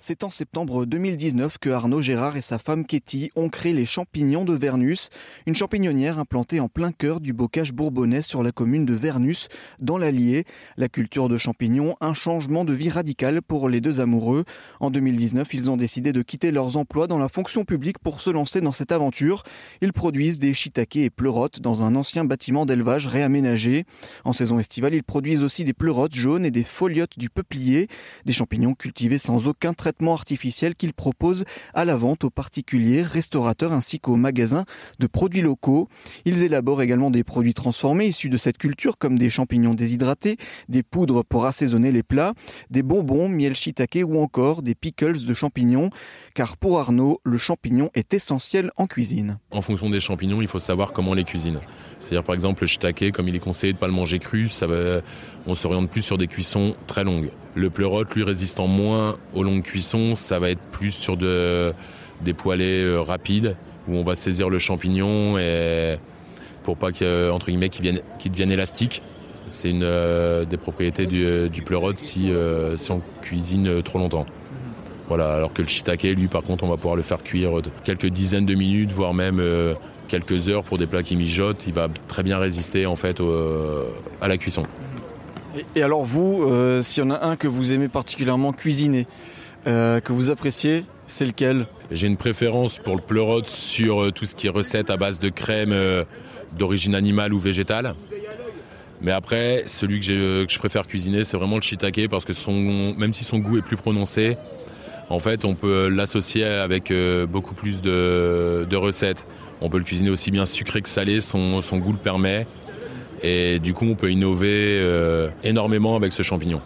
C'est en septembre 2019 que Arnaud Gérard et sa femme Katie ont créé les champignons de Vernus, une champignonnière implantée en plein cœur du bocage bourbonnais sur la commune de Vernus, dans l'Allier. La culture de champignons, un changement de vie radical pour les deux amoureux. En 2019, ils ont décidé de quitter leurs emplois dans la fonction publique pour se lancer dans cette aventure. Ils produisent des shiitake et pleurotes dans un ancien bâtiment d'élevage réaménagé. En saison estivale, ils produisent aussi des pleurotes jaunes et des foliotes du peuplier, des champignons cultivés sans aucun traitement artificiel qu'ils proposent à la vente aux particuliers, restaurateurs ainsi qu'aux magasins de produits locaux. Ils élaborent également des produits transformés issus de cette culture comme des champignons déshydratés, des poudres pour assaisonner les plats, des bonbons, miel shiitake ou encore des pickles de champignons. Car pour Arnaud, le champignon est essentiel en cuisine. En fonction des champignons, il faut savoir comment on les cuisine. C'est-à-dire par exemple le shiitake, comme il est conseillé de ne pas le manger cru, ça on s'oriente plus sur des cuissons très longues. Le pleurote, lui, résistant moins aux longues cuissons, ça va être plus sur de, des poêlés euh, rapides où on va saisir le champignon et pour pas guillemets, qu'il devienne, élastique. C'est une euh, des propriétés du, euh, du pleurote si, on cuisine trop longtemps. Voilà, alors que le shiitake, lui, par contre, on va pouvoir le faire cuire quelques dizaines de minutes, voire même quelques heures pour des plats qui mijotent. Il va très bien résister en fait à la cuisson. Et, alors vous, s'il y en a un que vous aimez particulièrement cuisiner, euh, que vous appréciez, c'est lequel J'ai une préférence pour le pleurote sur euh, tout ce qui est recette à base de crème d'origine animale ou végétale. Mais après, celui que, je préfère cuisiner, c'est vraiment le shiitake parce que même si son goût est plus prononcé, en fait, on peut l'associer avec beaucoup plus de, recettes. On peut le cuisiner aussi bien sucré que salé, son goût le permet. Et du coup, on peut innover euh, énormément avec ce champignon.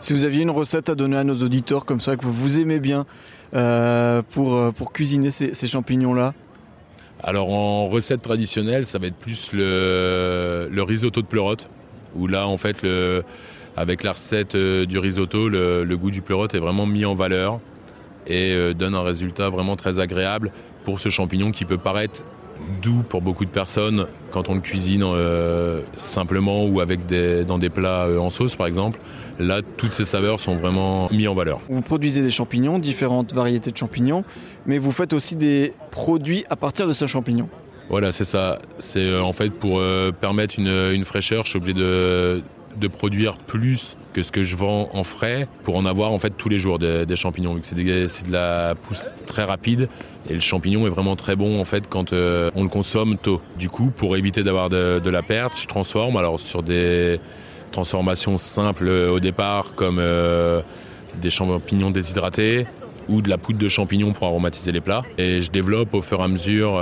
Si vous aviez une recette à donner à nos auditeurs comme ça, que vous aimez bien euh, pour, euh, pour cuisiner ces, champignons-là? Alors en recette traditionnelle, ça va être plus le, risotto de pleurote, où là, en fait, avec la recette du risotto, le, le, goût du pleurote est vraiment mis en valeur et donne un résultat vraiment très agréable pour ce champignon qui peut paraître doux pour beaucoup de personnes quand on le cuisine euh, simplement ou avec des, dans des plats euh, en sauce par exemple. Là, toutes ces saveurs sont vraiment mises en valeur. Vous produisez des champignons, différentes variétés de champignons, mais vous faites aussi des produits à partir de ces champignons. Voilà, c'est ça. C'est euh, en fait pour permettre une, une fraîcheur, je suis obligé de, de produire plus que ce que je vends en frais pour en avoir en fait tous les jours des, champignons c'est de la pousse très rapide et le champignon est vraiment très bon en fait quand euh, on le consomme tôt. Du coup, pour éviter d'avoir de, la perte, je transforme alors sur des transformations simples euh, au départ comme euh, des champignons déshydratés ou de la poudre de champignons pour aromatiser les plats. Et je développe au fur et à mesure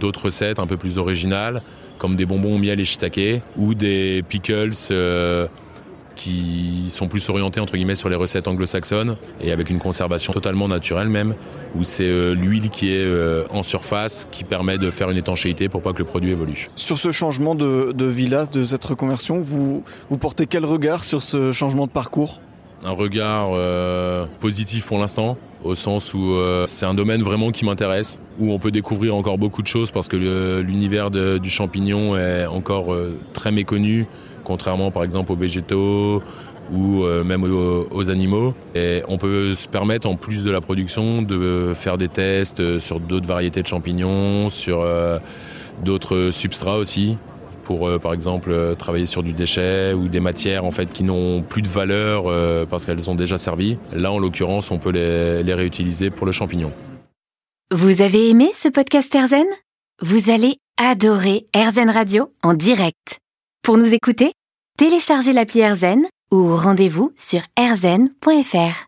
d'autres recettes un peu plus originales comme des bonbons au miel et shiitake ou des pickles euh, qui sont plus orientés entre guillemets sur les recettes anglo-saxonnes et avec une conservation totalement naturelle même où c'est euh, l'huile qui est euh, en surface qui permet de faire une étanchéité pour pas que le produit évolue. Sur ce changement de, de villa, de cette reconversion, vous portez quel regard sur ce changement de parcours? Un regard positif pour l'instant au sens où euh, c'est un domaine vraiment qui m'intéresse, où on peut découvrir encore beaucoup de choses parce que l'univers du champignon est encore euh, très méconnu, contrairement par exemple aux végétaux ou euh, même aux, animaux. Et on peut se permettre, en plus de la production, de faire des tests sur d'autres variétés de champignons, sur d'autres substrats aussi, pour euh, par exemple euh, travailler sur du déchet ou des matières en fait qui n'ont plus de valeur euh, parce qu'elles ont déjà servi. Là en l'occurrence, on peut les, réutiliser pour le champignon. Vous avez aimé ce podcast Erzen Vous allez adorer Erzen Radio en direct. Pour nous écouter, téléchargez l'appli Erzen ou rendez-vous sur erzen.fr.